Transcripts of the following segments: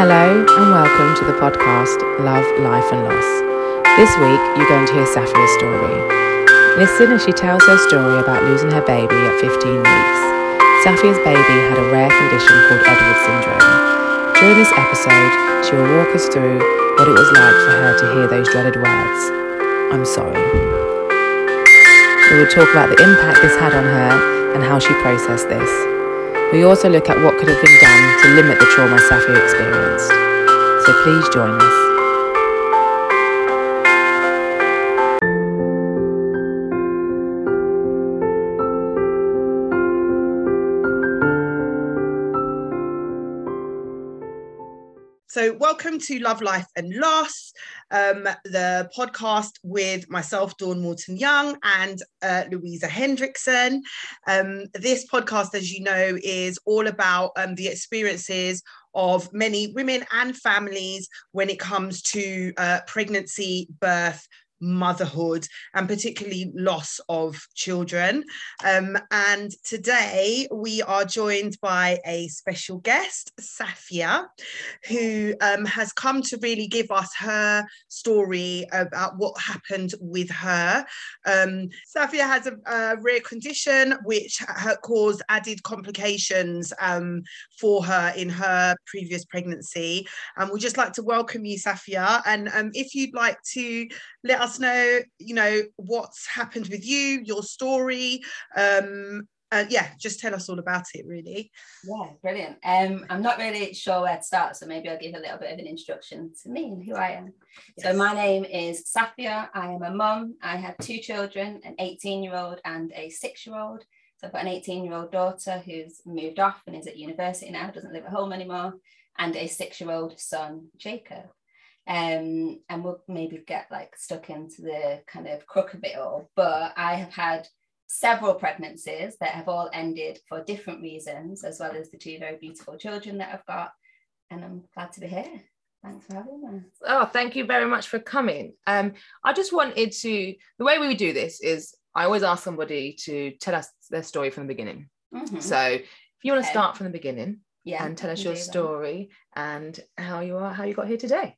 Hello and welcome to the podcast Love, Life and Loss. This week you're going to hear Safia's story. Listen as she tells her story about losing her baby at 15 weeks. Safia's baby had a rare condition called Edwards syndrome. During this episode, she will walk us through what it was like for her to hear those dreaded words I'm sorry. We will talk about the impact this had on her and how she processed this. We also look at what could have been done to limit the trauma Safia experienced. So please join us. So, welcome to Love, Life and Loss, um, the podcast with myself, Dawn Morton Young, and uh, Louisa Hendrickson. Um, this podcast, as you know, is all about um, the experiences of many women and families when it comes to uh, pregnancy, birth, motherhood and particularly loss of children. Um, and today we are joined by a special guest, Safia, who um, has come to really give us her story about what happened with her. Um, Safia has a, a, rare condition which caused added complications um, for her in her previous pregnancy. And we'd just like to welcome you, Safia. And um, if you'd like to let us know, you know, what's happened with you, your story. Um, and yeah, just tell us all about it, really. Yeah, brilliant. Um, I'm not really sure where to start, so maybe I'll give a little bit of an introduction to me and who I am. Yes. So my name is Safia. I am a mum. I have two children, an 18 year old and a six year old. So I've got an 18 year old daughter who's moved off and is at university now, doesn't live at home anymore, and a six year old son, Jacob um, and we'll maybe get like stuck into the kind of crook of it all. But I have had several pregnancies that have all ended for different reasons, as well as the two very beautiful children that I've got. And I'm glad to be here. Thanks for having me. Oh, thank you very much for coming. Um, I just wanted to, the way we do this is I always ask somebody to tell us their story from the beginning. Mm-hmm. So if you want to start from the beginning yeah, and tell us your story and how you are, how you got here today.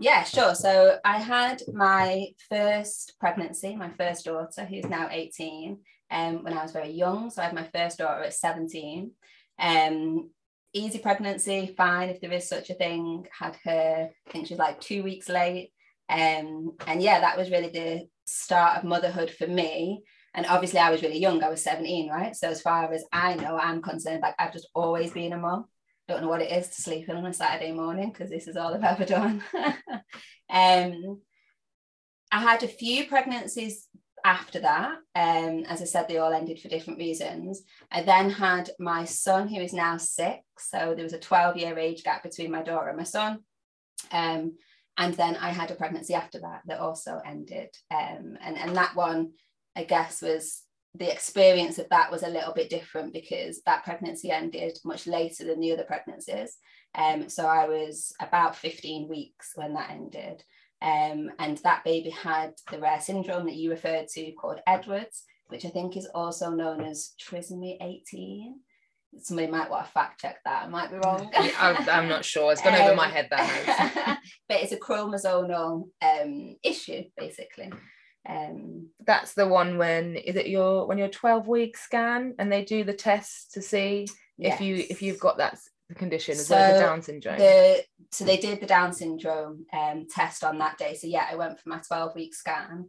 Yeah, sure. So I had my first pregnancy, my first daughter, who's now 18, um, when I was very young. So I had my first daughter at 17. Um, easy pregnancy, fine if there is such a thing. Had her, I think she was like two weeks late. Um, and yeah, that was really the start of motherhood for me. And obviously, I was really young. I was 17, right? So, as far as I know, I'm concerned, like I've just always been a mom don't know what it is to sleep in on a Saturday morning because this is all I've ever done. um, I had a few pregnancies after that. Um, as I said, they all ended for different reasons. I then had my son, who is now six. So there was a 12 year age gap between my daughter and my son. Um, and then I had a pregnancy after that that also ended. Um, and, and that one, I guess, was the experience of that was a little bit different because that pregnancy ended much later than the other pregnancies. Um, so I was about 15 weeks when that ended. Um, and that baby had the rare syndrome that you referred to called Edwards, which I think is also known as trisomy 18. Somebody might want to fact check that. I might be wrong. I'm, not sure. It's gone um, over my head that but it's a chromosomal um, issue, basically um that's the one when is it your when you're 12 week scan and they do the tests to see yes. if you if you've got that condition as so well as the down syndrome the, so they did the down syndrome um test on that day so yeah i went for my 12 week scan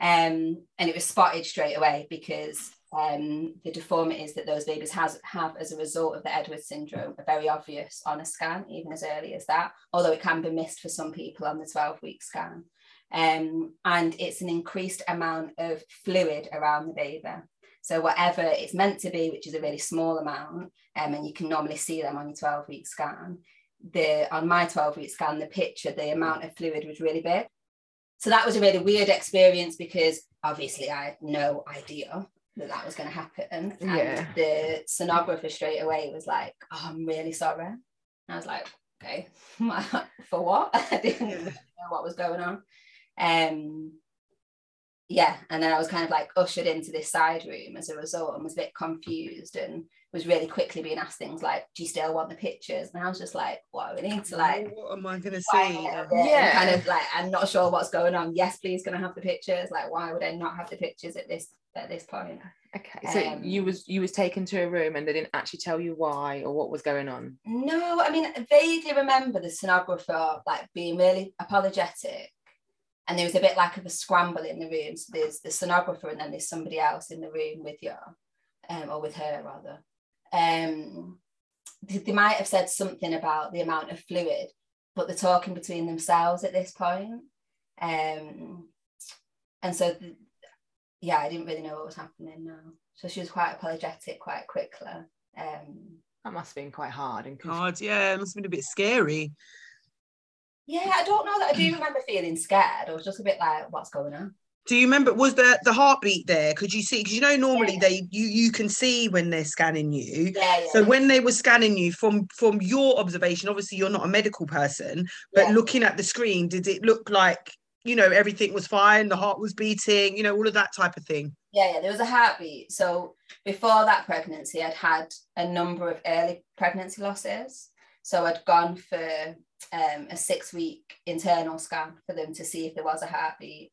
um and it was spotted straight away because um, the deformities that those babies has, have as a result of the Edwards syndrome are very obvious on a scan, even as early as that, although it can be missed for some people on the 12 week scan um, and it's an increased amount of fluid around the baby. So whatever it's meant to be, which is a really small amount, um, and you can normally see them on your 12 week scan. The on my 12 week scan, the picture, the amount of fluid was really big. So that was a really weird experience because obviously I had no idea that that was going to happen. And yeah. the sonographer straight away was like, "Oh, I'm really sorry." And I was like, "Okay, for what?" I didn't know what was going on. Um, yeah, and then I was kind of like ushered into this side room as a result and was a bit confused and was really quickly being asked things like, "Do you still want the pictures?" And I was just like, "What do we need to like." What am I gonna say? Yeah, kind of like I'm not sure what's going on. Yes, please, can I have the pictures? Like, why would I not have the pictures at this at this point? Okay, so Um, you was you was taken to a room and they didn't actually tell you why or what was going on. No, I mean, I vaguely remember the sonographer like being really apologetic. And there was a bit like of a scramble in the room. So there's the sonographer and then there's somebody else in the room with you, um, or with her rather. Um, they, they might have said something about the amount of fluid, but they're talking between themselves at this point. Um, and so, th- yeah, I didn't really know what was happening now. So she was quite apologetic quite quickly. Um, That must have been quite hard and conf- God, yeah, it must have been a bit scary. Yeah, I don't know that I do remember feeling scared. I was just a bit like, what's going on? Do you remember? Was the the heartbeat there? Could you see? Because you know normally Yeah. they you you can see when they're scanning you. Yeah, yeah. So when they were scanning you from from your observation, obviously you're not a medical person, but Yeah. looking at the screen, did it look like you know everything was fine, the heart was beating, you know, all of that type of thing? yeah, yeah, there was a heartbeat. So before that pregnancy, I'd had a number of early pregnancy losses. So I'd gone for um, a six week internal scan for them to see if there was a heartbeat.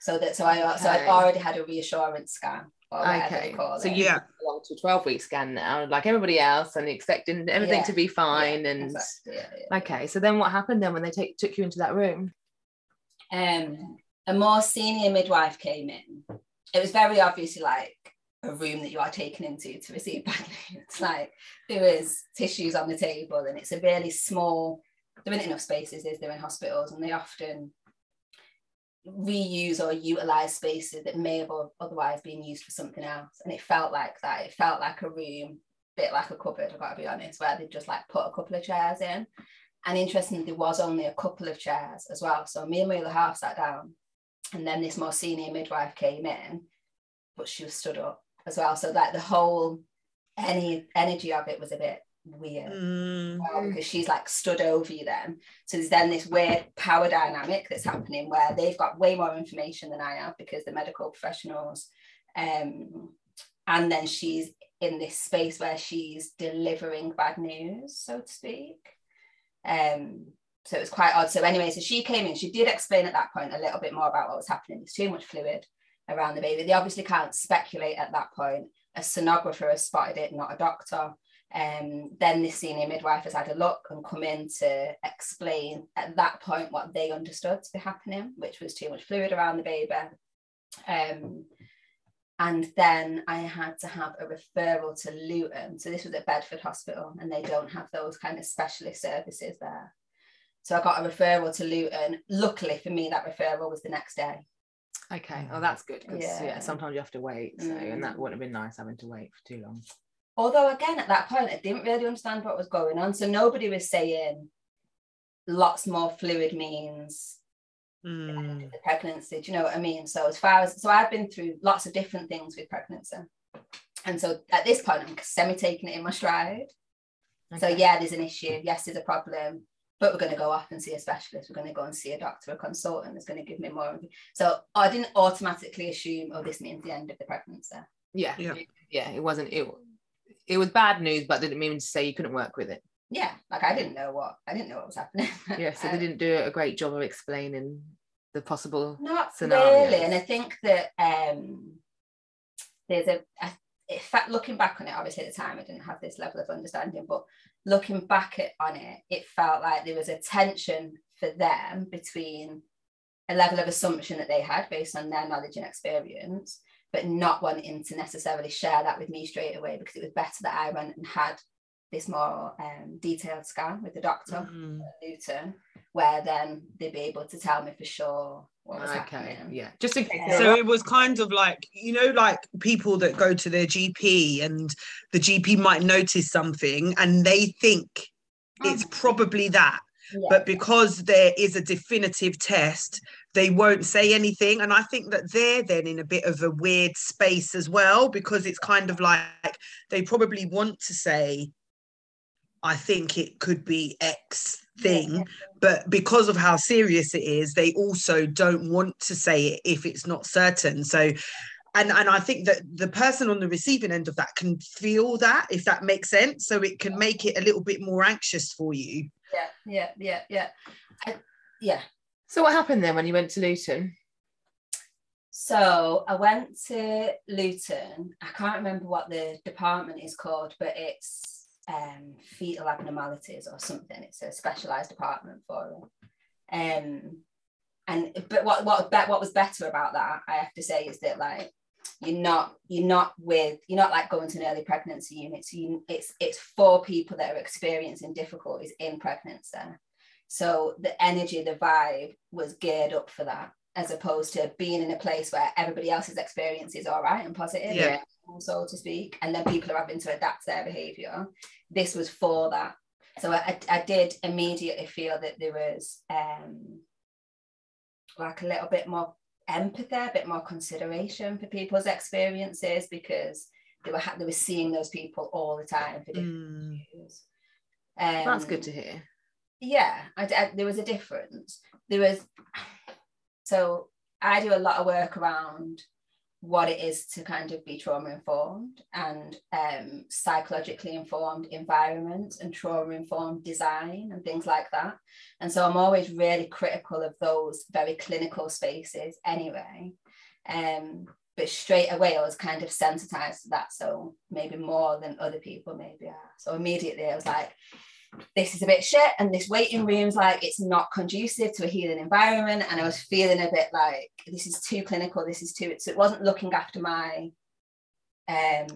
So that so I so I'd Okay. already had a reassurance scan Okay, so it. you Yeah. belong to a 12 week scan now, like everybody else, and expecting everything Yeah, to be fine. Yeah, and exactly, yeah, yeah. okay, so then what happened then when they take took you into that room? um, a more senior midwife came in. It was very obviously like a room that you are taken into to receive bad news. It's like there was tissues on the table, and it's a really small. There aren't enough spaces, is there, in hospitals, and they often reuse or utilize spaces that may have otherwise been used for something else. And it felt like that. It felt like a room, a bit like a cupboard. I've got to be honest, where they just like put a couple of chairs in. And interestingly, there was only a couple of chairs as well. So me and my other half sat down, and then this more senior midwife came in, but she was stood up as well. So like the whole any energy of it was a bit weird Mm, well, because she's like stood over you then. So there's then this weird power dynamic that's happening where they've got way more information than I have because they're medical professionals. Um, and then she's in this space where she's delivering bad news, so to speak. Um, so it was quite odd. So anyway, so she came in, she did explain at that point a little bit more about what was happening. There's too much fluid around the baby. They obviously can't speculate at that point. A sonographer has spotted it, not a doctor. Um, then the senior midwife has had a look and come in to explain at that point what they understood to be happening, which was too much fluid around the baby. Um, and then I had to have a referral to Luton. So this was at Bedford Hospital, and they don't have those kind of specialist services there. So I got a referral to Luton. Luckily for me, that referral was the next day. Okay, oh that's good because yeah. Yeah. sometimes you have to wait. So and that Mm. wouldn't have been nice having to wait for too long. Although again, at that point, I didn't really understand what was going on. So nobody was saying lots more fluid means mm. the pregnancy. Do you know what I mean? So as far as so I've been through lots of different things with pregnancy. And so at this point, I'm semi taking it in my stride. So yeah, there's an issue. Yes, there's a problem, but we're going to go off and see a specialist. We're going to go and see a doctor, a consultant that's going to give me more. inf- So I didn't automatically assume, oh, this means the end of the pregnancy. yeah, Yeah. yeah, It wasn't it. It was bad news, but didn't mean to say you couldn't work with it. Yeah, like I didn't know what I didn't know what was happening. Yeah, so they Um, didn't do a great job of explaining the possible. Not scenarios. really, and I think that um, there's a, a in fact looking back on it. Obviously, at the time, I didn't have this level of understanding, but looking back at, on it, it felt like there was a tension for them between a level of assumption that they had based on their knowledge and experience, but not wanting to necessarily share that with me straight away because it was better that I went and had this more um, detailed scan with the doctor. Mm. Luton, where then they'd be able to tell me for sure what was Okay, happening. yeah, just in. Yeah. So it was kind of like, you know, like people that go to their GP and the GP might notice something and they think it's Mhm. probably that. Yeah. But because there is a definitive test, they won't say anything. And I think that they're then in a bit of a weird space as well, because it's kind of like they probably want to say, I think it could be X thing. But because of how serious it is, they also don't want to say it if it's not certain. So and and I think that the person on the receiving end of that can feel that if that makes sense so it can make it a little bit more anxious for you yeah yeah yeah yeah I, yeah so what happened then when you went to Luton? So I went to Luton. I can't remember what the department is called but it's um, fetal abnormalities or something. It's a specialized department for it um and but what what what was better about that I have to say is that like you're not you're not with you're not like going to an early pregnancy unit. So you, it's it's for people that are experiencing difficulties in pregnancy so the energy the vibe was geared up for that as opposed to being in a place where everybody else's experience is all right and positive yeah. so to speak and then people are having to adapt their behavior this was for that so I, I did immediately feel that there was um like a little bit more empathy, a bit more consideration for people's experiences because they were they were seeing those people all the time for different mm. Um, That's good to hear. Yeah, I, I, there was a difference. There was so I do a lot of work around what it is to kind of be trauma informed and um, psychologically informed environment and trauma informed design and things like that. And so I'm always really critical of those very clinical spaces anyway. Um, but straight away I was kind of sensitized to that. So maybe more than other people maybe are. So immediately I was like, this is a bit shit and this waiting room's like it's not conducive to a healing environment and i was feeling a bit like this is too clinical this is too so it wasn't looking after my um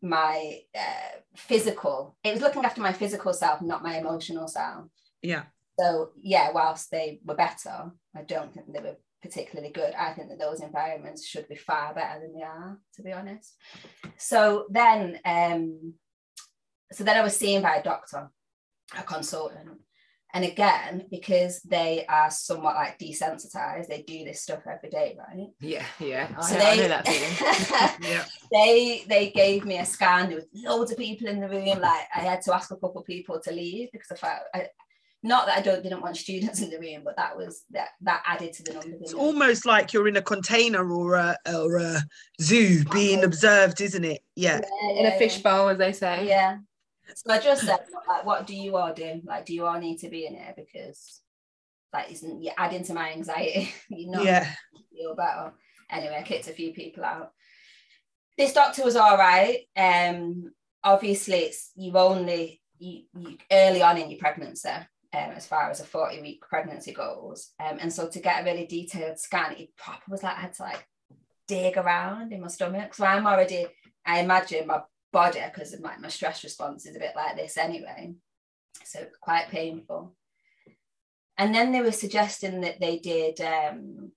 my uh, physical it was looking after my physical self not my emotional self. Yeah. So yeah whilst they were better i don't think they were particularly good. I think that those environments should be far better than they are to be honest. So then um so then I was seen by a doctor, a consultant. And again, because they are somewhat like desensitized, they do this stuff every day, right? Yeah, yeah. I, so they, I know that feeling. yeah. They they gave me a scan. There was loads of people in the room. Like I had to ask a couple of people to leave because I felt I, not that I don't didn't want students in the room, but that was that that added to the numbers. It's almost like you're in a container or a or a zoo being observed, isn't it? Yeah. yeah in a fishbowl, as they say. Yeah. So I just said, like, what do you all do? Like, do you all need to be in here because that isn't you're adding to my anxiety? you know, yeah. feel better. Anyway, I kicked a few people out. This doctor was all right. Um, obviously, it's you've only you, you early on in your pregnancy. Um, as far as a 40 week pregnancy goes. Um, and so to get a really detailed scan, it proper was like I had to like dig around in my stomach. So I'm already, I imagine my body because my, my stress response is a bit like this anyway. So quite painful. And then they were suggesting that they did um,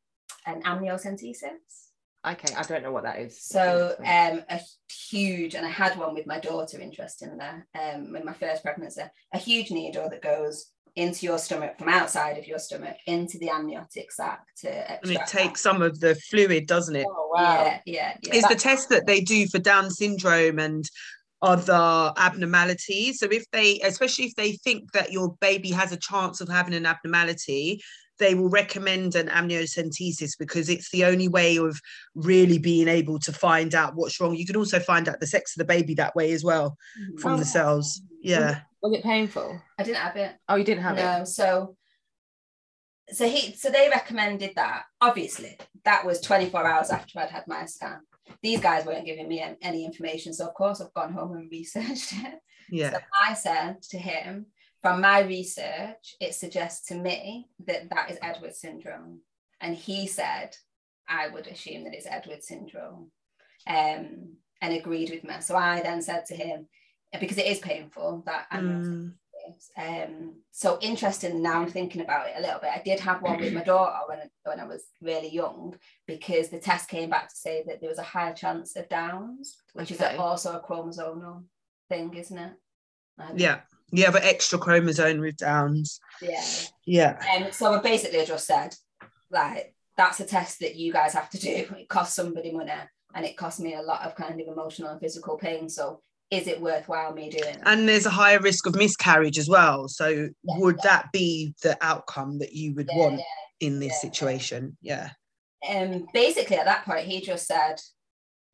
an amniocentesis. Okay, I don't know what that is. So um, a huge, and I had one with my daughter, interestingly, um, in my first pregnancy, a huge needle that goes into your stomach from outside of your stomach into the amniotic sac to and it takes some of the fluid doesn't it oh, wow. yeah yeah, yeah. it's the test that they do for down syndrome and other abnormalities so if they especially if they think that your baby has a chance of having an abnormality they will recommend an amniocentesis because it's the only way of really being able to find out what's wrong you can also find out the sex of the baby that way as well mm-hmm. from oh. the cells yeah was it painful? I didn't have it. Oh, you didn't have no, it? No. So so he so they recommended that. Obviously, that was 24 hours after I'd had my scan. These guys weren't giving me any information. So of course I've gone home and researched it. Yeah. So I said to him, from my research, it suggests to me that that is Edwards syndrome. And he said, I would assume that it's Edwards syndrome. Um, and agreed with me. So I then said to him, because it is painful that mm. um so interesting now I'm thinking about it a little bit I did have one with my daughter when, when I was really young because the test came back to say that there was a higher chance of Downs which okay. is also a chromosomal thing isn't it yeah you have an extra chromosome with Downs yeah yeah and um, so I basically just said like that's a test that you guys have to do it costs somebody money and it cost me a lot of kind of emotional and physical pain so is it worthwhile me doing it? And there's a higher risk of miscarriage as well. So would that be the outcome that you would Yeah, want yeah. in this yeah. situation? Yeah. um, basically at that point he just said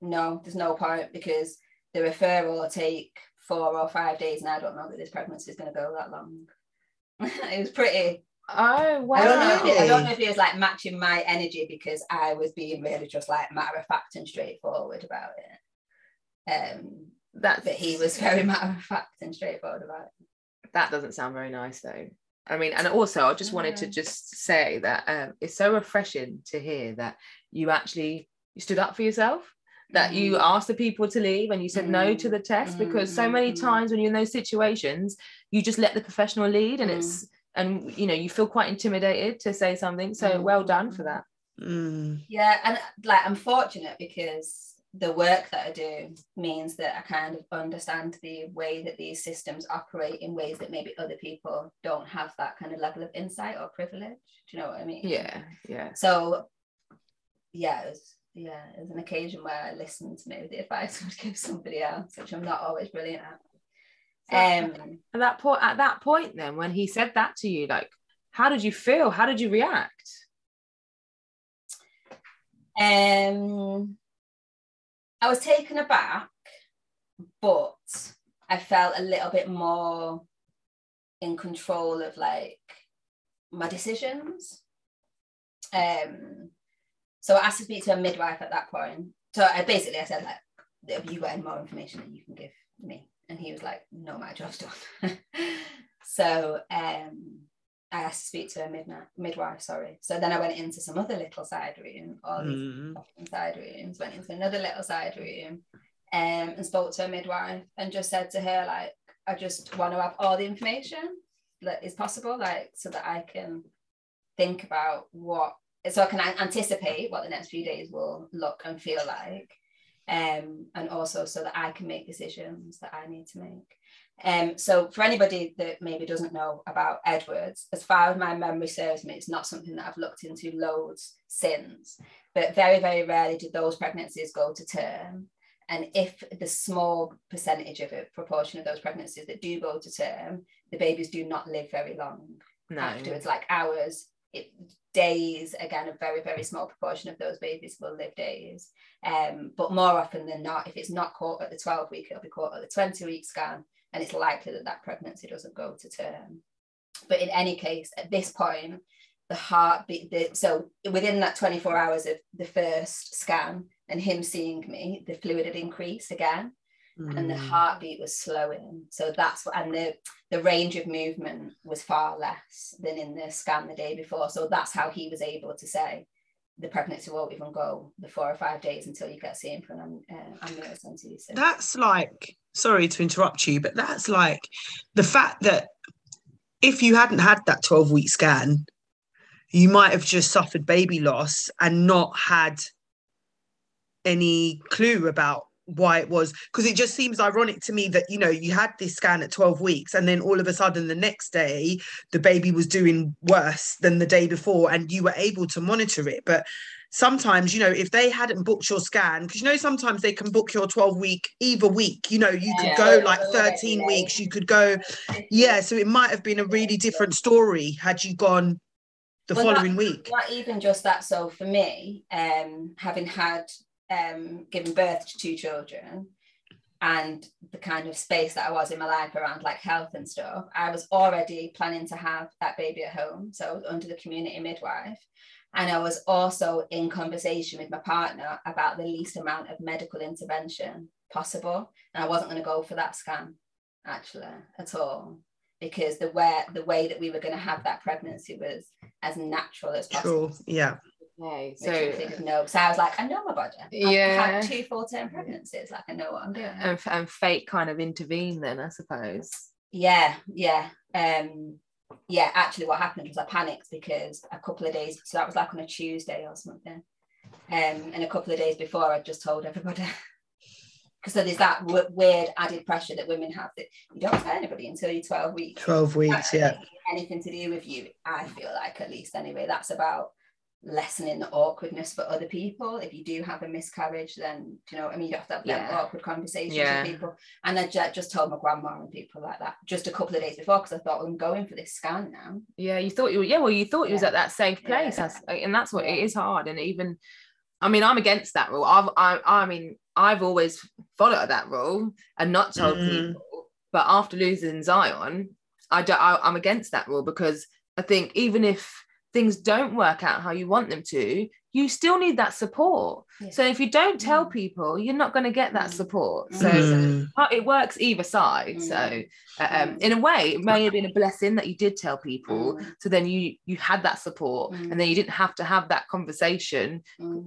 no there's no point because the referral will take four or five days and i don't know that this pregnancy is going to go that long it was pretty Oh wow! I don't know if it, I don't know if it was like matching my energy because I was being really just like matter of fact and straightforward about it. Um, That's but he was very matter of fact and straightforward about it. that doesn't sound very nice though. I mean, and also I just wanted to just say that um, it's so refreshing to hear that you actually you stood up for yourself, that you Mm. asked the people to leave and you said no to Mm, the test because so many mm. times when you're in those situations, you just let the professional lead and Mm. it's and you know you feel quite intimidated to say something. So Mm, well done for that. Mm. Yeah, and like I'm fortunate because the work that I do means that I kind of understand the way that these systems operate in ways that maybe other people don't have that kind of level of insight or privilege. Do you know what I mean? Yeah, yeah. So yeah, it was yeah, there's an occasion where I listened to maybe the advice I would give somebody else, which I'm not always brilliant at. Um At that point, at that point, then when he said that to you, like, how did you feel? How did you react? Um, I was taken aback, but I felt a little bit more in control of like my decisions. Um, so I asked to speak to a midwife at that point. So I basically I said like, "Have you got any more information that you can give me?" And he was like, "No, my job's done." so um, I asked to speak to a midnight midwife. Sorry. So then I went into some other little side room, all these Mm. fucking side rooms, went into another little side room um, and spoke to a midwife and just said to her, like, I just want to have all the information that is possible, like, so that I can think about what, so I can anticipate what the next few days will look and feel like. Um, and also so that I can make decisions that I need to make. Um, so for anybody that maybe doesn't know about Edwards, as far as my memory serves me, it's not something that I've looked into loads since, but very, very rarely do those pregnancies go to term. And if the small percentage of a proportion of those pregnancies that do go to term, the babies do not live very long No. afterwards, like hours, it, days. Again, a very, very small proportion of those babies will live days. Um, but more often than not, if it's not caught at the 12 week, it'll be caught at the 20 week scan, and it's likely that that pregnancy doesn't go to term. But in any case, at this point, the heartbeat, the, so within that 24 hours of the first scan and him seeing me, the fluid had increased again and the Mm. heartbeat was slowing. So that's what, and the the range of movement was far less than in the scan the day before. So that's how he was able to say the pregnancy won't even go the four or five days until you get seen for an uh, amniocentesis. That's like, sorry to interrupt you, but that's like the fact that if you hadn't had that 12 week scan, you might have just suffered baby loss and not had any clue about why it was because it just seems ironic to me that you know you had this scan at 12 weeks and then all of a sudden the next day the baby was doing worse than the day before and you were able to monitor it but sometimes you know if they hadn't booked your scan because you know sometimes they can book your 12 week either week you know you could Yeah. go like Yeah. 13 weeks you could go yeah so it might have been a really different story had you gone the Well, following week not even just that. So for me, um, having had um, given birth to two children and the kind of space that I was in my life around like health and stuff, I was already planning to have that baby at home. So I was under the community midwife. And I was also in conversation with my partner about the least amount of medical intervention possible. And I wasn't going to go for that scan actually at all because the way the way that we were going to have that pregnancy was as natural as possible. sure yeah Okay, So, so no, so I was like, I know my body. I've Yeah. had two full term pregnancies. Like I know what I'm doing. and, and fate kind of intervened then, I suppose. yeah, yeah. Um, yeah, actually what happened was I panicked because a couple of days, so that was like on a Tuesday or something. Um, and a couple of days before I just told everybody. Because so there's that w- weird added pressure that women have that you don't tell anybody until you're 12 weeks. 12 weeks yeah anything to do with you. I feel like at least anyway, that's about lessening the awkwardness for other people. If you do have a miscarriage, then you know, I mean, you have to have yeah. awkward conversations yeah. with people. And I just told my grandma and people like that just a couple of days before because I thought well, I'm going for this scan now. Yeah, you thought you were, yeah, well, you thought you yeah. was at that safe place, that's, and that's what it is hard. And even, I mean, I'm against that rule. I've, I, I mean, I've always followed that rule and not told mm. people. But after losing Zion, I don't. I, I'm against that rule because I think even if things don't work out how you want them to, you still need that support. Yeah. So if you don't tell mm. people, you're not going to get that mm. support. So mm. it works either side. Mm. So uh, um, in a way, it may have been a blessing that you did tell people. Mm. So then you you had that support, mm. and then you didn't have to have that conversation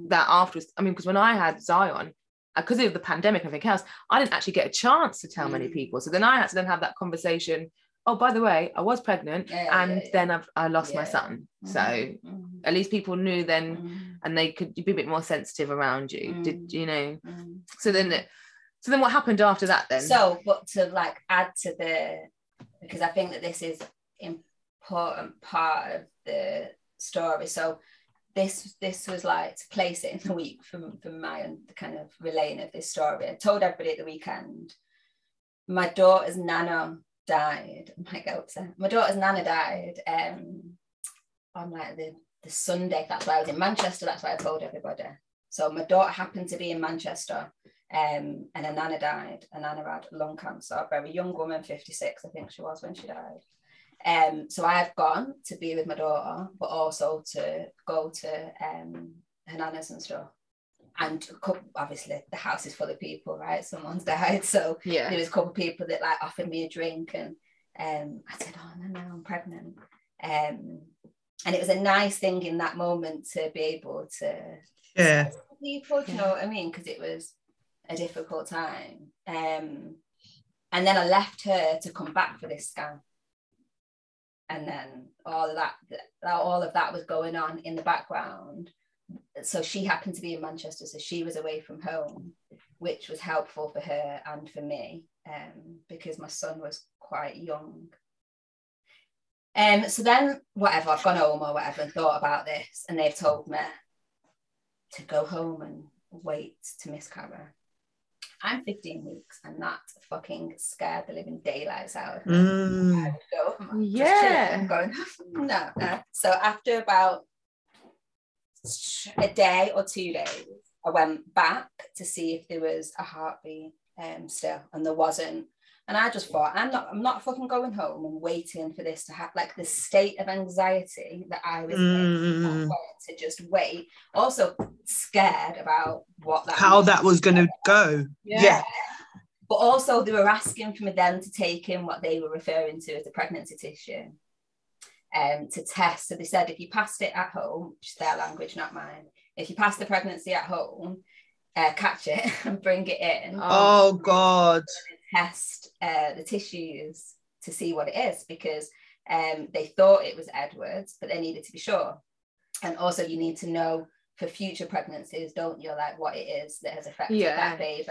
that afterwards. I mean, because when I had Zion, because uh, of the pandemic and everything else, I didn't actually get a chance to tell many people. So then I had to then have that conversation oh by the way i was pregnant yeah, and yeah, yeah. then I've, i lost my son mm-hmm. so mm-hmm. at least people knew then mm-hmm. and they could be a bit more sensitive around you did mm. you know mm. so then so then what happened after that then so but to like add to the because i think that this is important part of the story so this this was like to place it in the week from from my own kind of relaying of this story i told everybody at the weekend my daughter's nana died. Might get upset. My daughter's nana died um, on like the, the Sunday. That's why I was in Manchester. That's why I told everybody. So my daughter happened to be in Manchester um, and her nana died. A nana had lung cancer, a very young woman, 56, I think she was when she died. Um, so I've gone to be with my daughter, but also to go to um, her nanas and stuff and obviously the house is full of people, right? Someone's died, so yeah, there was a couple of people that like offered me a drink, and um, I said, "Oh no, no, I'm pregnant," um, and it was a nice thing in that moment to be able to yeah people, you know what I mean? Because it was a difficult time, um, and then I left her to come back for this scan. And then all of that, all of that was going on in the background so she happened to be in Manchester, so she was away from home, which was helpful for her and for me um, because my son was quite young. Um, so then, whatever, I've gone home or whatever and thought about this, and they've told me to go home and wait to miscarry. I'm 15 weeks, and that fucking scared the living daylights out of me. Mm. Go, yeah. Going, no, no. So after about a day or two days, I went back to see if there was a heartbeat um, still, and there wasn't. And I just thought, I'm not, I'm not fucking going home and waiting for this to happen. Like the state of anxiety that I was mm. in, to just wait. Also scared about what that how that was going to go. Yeah. yeah. But also, they were asking for me then to take in what they were referring to as a pregnancy tissue um, to test. So they said if you passed it at home, which is their language, not mine, if you pass the pregnancy at home, uh, catch it and bring it in. Oh, God. Test uh, the tissues to see what it is because um, they thought it was Edwards, but they needed to be sure. And also, you need to know for future pregnancies, don't you, like what it is that has affected yeah. that baby.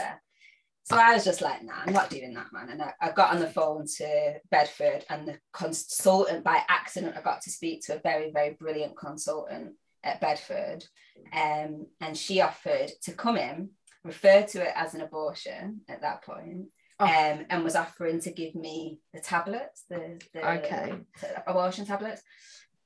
So I was just like, nah, I'm not doing that, man. And I, I, got on the phone to Bedford, and the consultant, by accident, I got to speak to a very, very brilliant consultant at Bedford. Um, and she offered to come in, refer to it as an abortion at that point, oh. um, and was offering to give me the tablets, the, the, okay. the abortion tablets.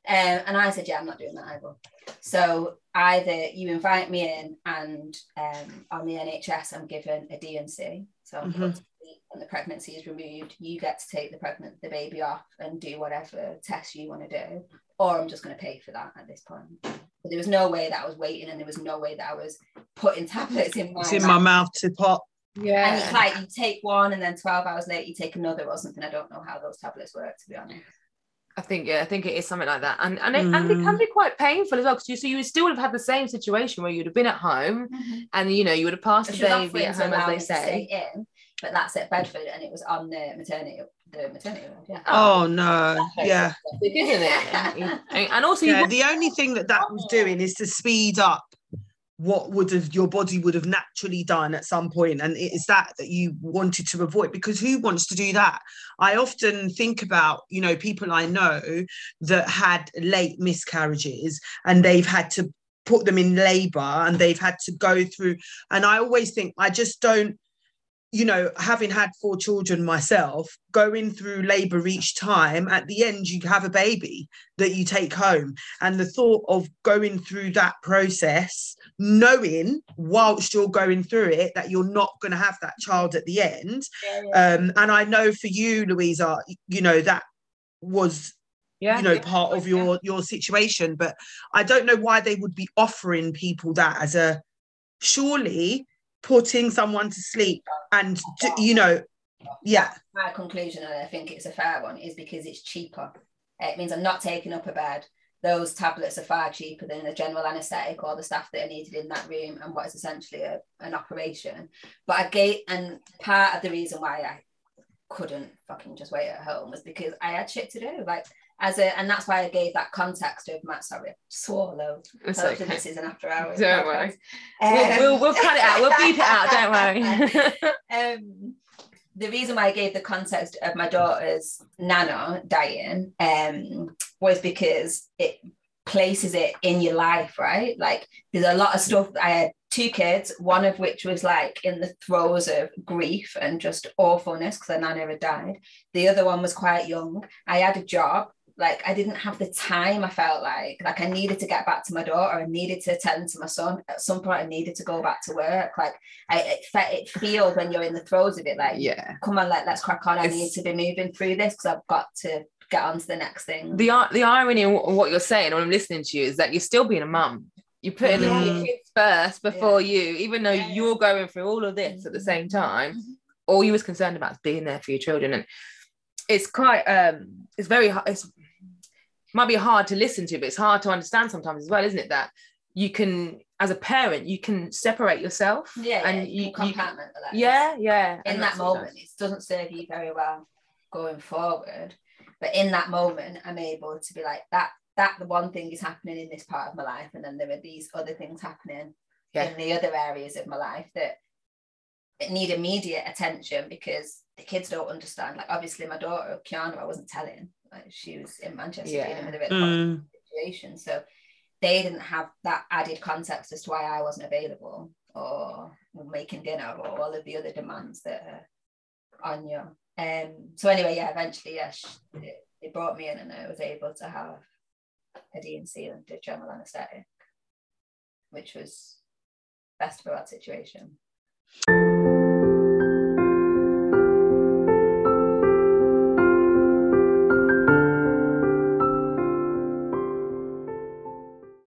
Um, and I said, yeah, I'm not doing that either. So either you invite me in and um, on the NHS, I'm given a D&C. So I'm mm-hmm. when the pregnancy is removed, you get to take the pregnant the baby off and do whatever test you want to do. Or I'm just going to pay for that at this point. But there was no way that I was waiting and there was no way that I was putting tablets in my it's in mouth. my mouth to pop. Yeah. And it's like you take one and then 12 hours later you take another or something. I don't know how those tablets work, to be honest. I think yeah, I think it is something like that, and and it, mm. and it can be quite painful as well because you so you would still would have had the same situation where you'd have been at home, mm-hmm. and you know you would have passed the baby at home as they say. In, but that's at Bedford, and it was on the maternity the maternity ward. Yeah. Oh, oh no, yeah, isn't it? and also, yeah, the only thing that that was doing is to speed up what would have your body would have naturally done at some point and it is that that you wanted to avoid because who wants to do that i often think about you know people i know that had late miscarriages and they've had to put them in labor and they've had to go through and i always think i just don't you know, having had four children myself, going through labor each time, at the end, you have a baby that you take home. And the thought of going through that process, knowing whilst you're going through it that you're not going to have that child at the end. Yeah, yeah. Um, and I know for you, Louisa, you know, that was yeah, you know yeah, part of your your situation. But i don't know why they would be offering people that as a surely putting someone to sleep and you know yeah. My conclusion and i think it's a fair one is because it's cheaper. It means i'm not taking up a bed those tablets are far cheaper than a general anesthetic or the stuff that are needed in that room and what is essentially a, an operation but i gave and part of the reason why i couldn't fucking just wait at home was because i had shit to do like as a and that's why I gave that context of Matt. Sorry, swallow. Hopefully okay. this is an after hours. Don't worry. Um, we'll, we'll, we'll cut it out. We'll beep it out. Don't worry. um, the reason why I gave the context of my daughter's nana dying um, was because it places it in your life, right? Like there's a lot of stuff. I had two kids, one of which was like in the throes of grief and just awfulness because her nana had died. The other one was quite young. I had a job like I didn't have the time. I felt like like I needed to get back to my daughter. I needed to attend to my son. At some point, I needed to go back to work. Like I, it, it feels when you're in the throes of it. Like yeah, come on, like let's crack on. I need to be moving through this because I've got to get on to the next thing. The the irony of what you're saying when I'm listening to you is that you're still being a mum. You're putting yeah. your kids first before yeah. you, even though yeah. you're going through all of this at the same time. Mm-hmm. All you was concerned about is being there for your children, and it's quite um, it's very it's might be hard to listen to, but it's hard to understand sometimes as well, isn't it? That you can, as a parent, you can separate yourself. Yeah, and you, you compartment. You, yeah, yeah. In that moment, it doesn't serve you very well going forward. But in that moment, I'm able to be like that. That the one thing is happening in this part of my life, and then there are these other things happening yeah. in the other areas of my life that need immediate attention because the kids don't understand. Like obviously, my daughter Kiana, I wasn't telling she was in Manchester yeah. dealing with a bit of mm. situation. So they didn't have that added context as to why I wasn't available or making dinner or all of the other demands that are on you. Um, so anyway, yeah, eventually, yeah, they, they brought me in and I was able to have a D&C and a general anaesthetic, which was best for that situation.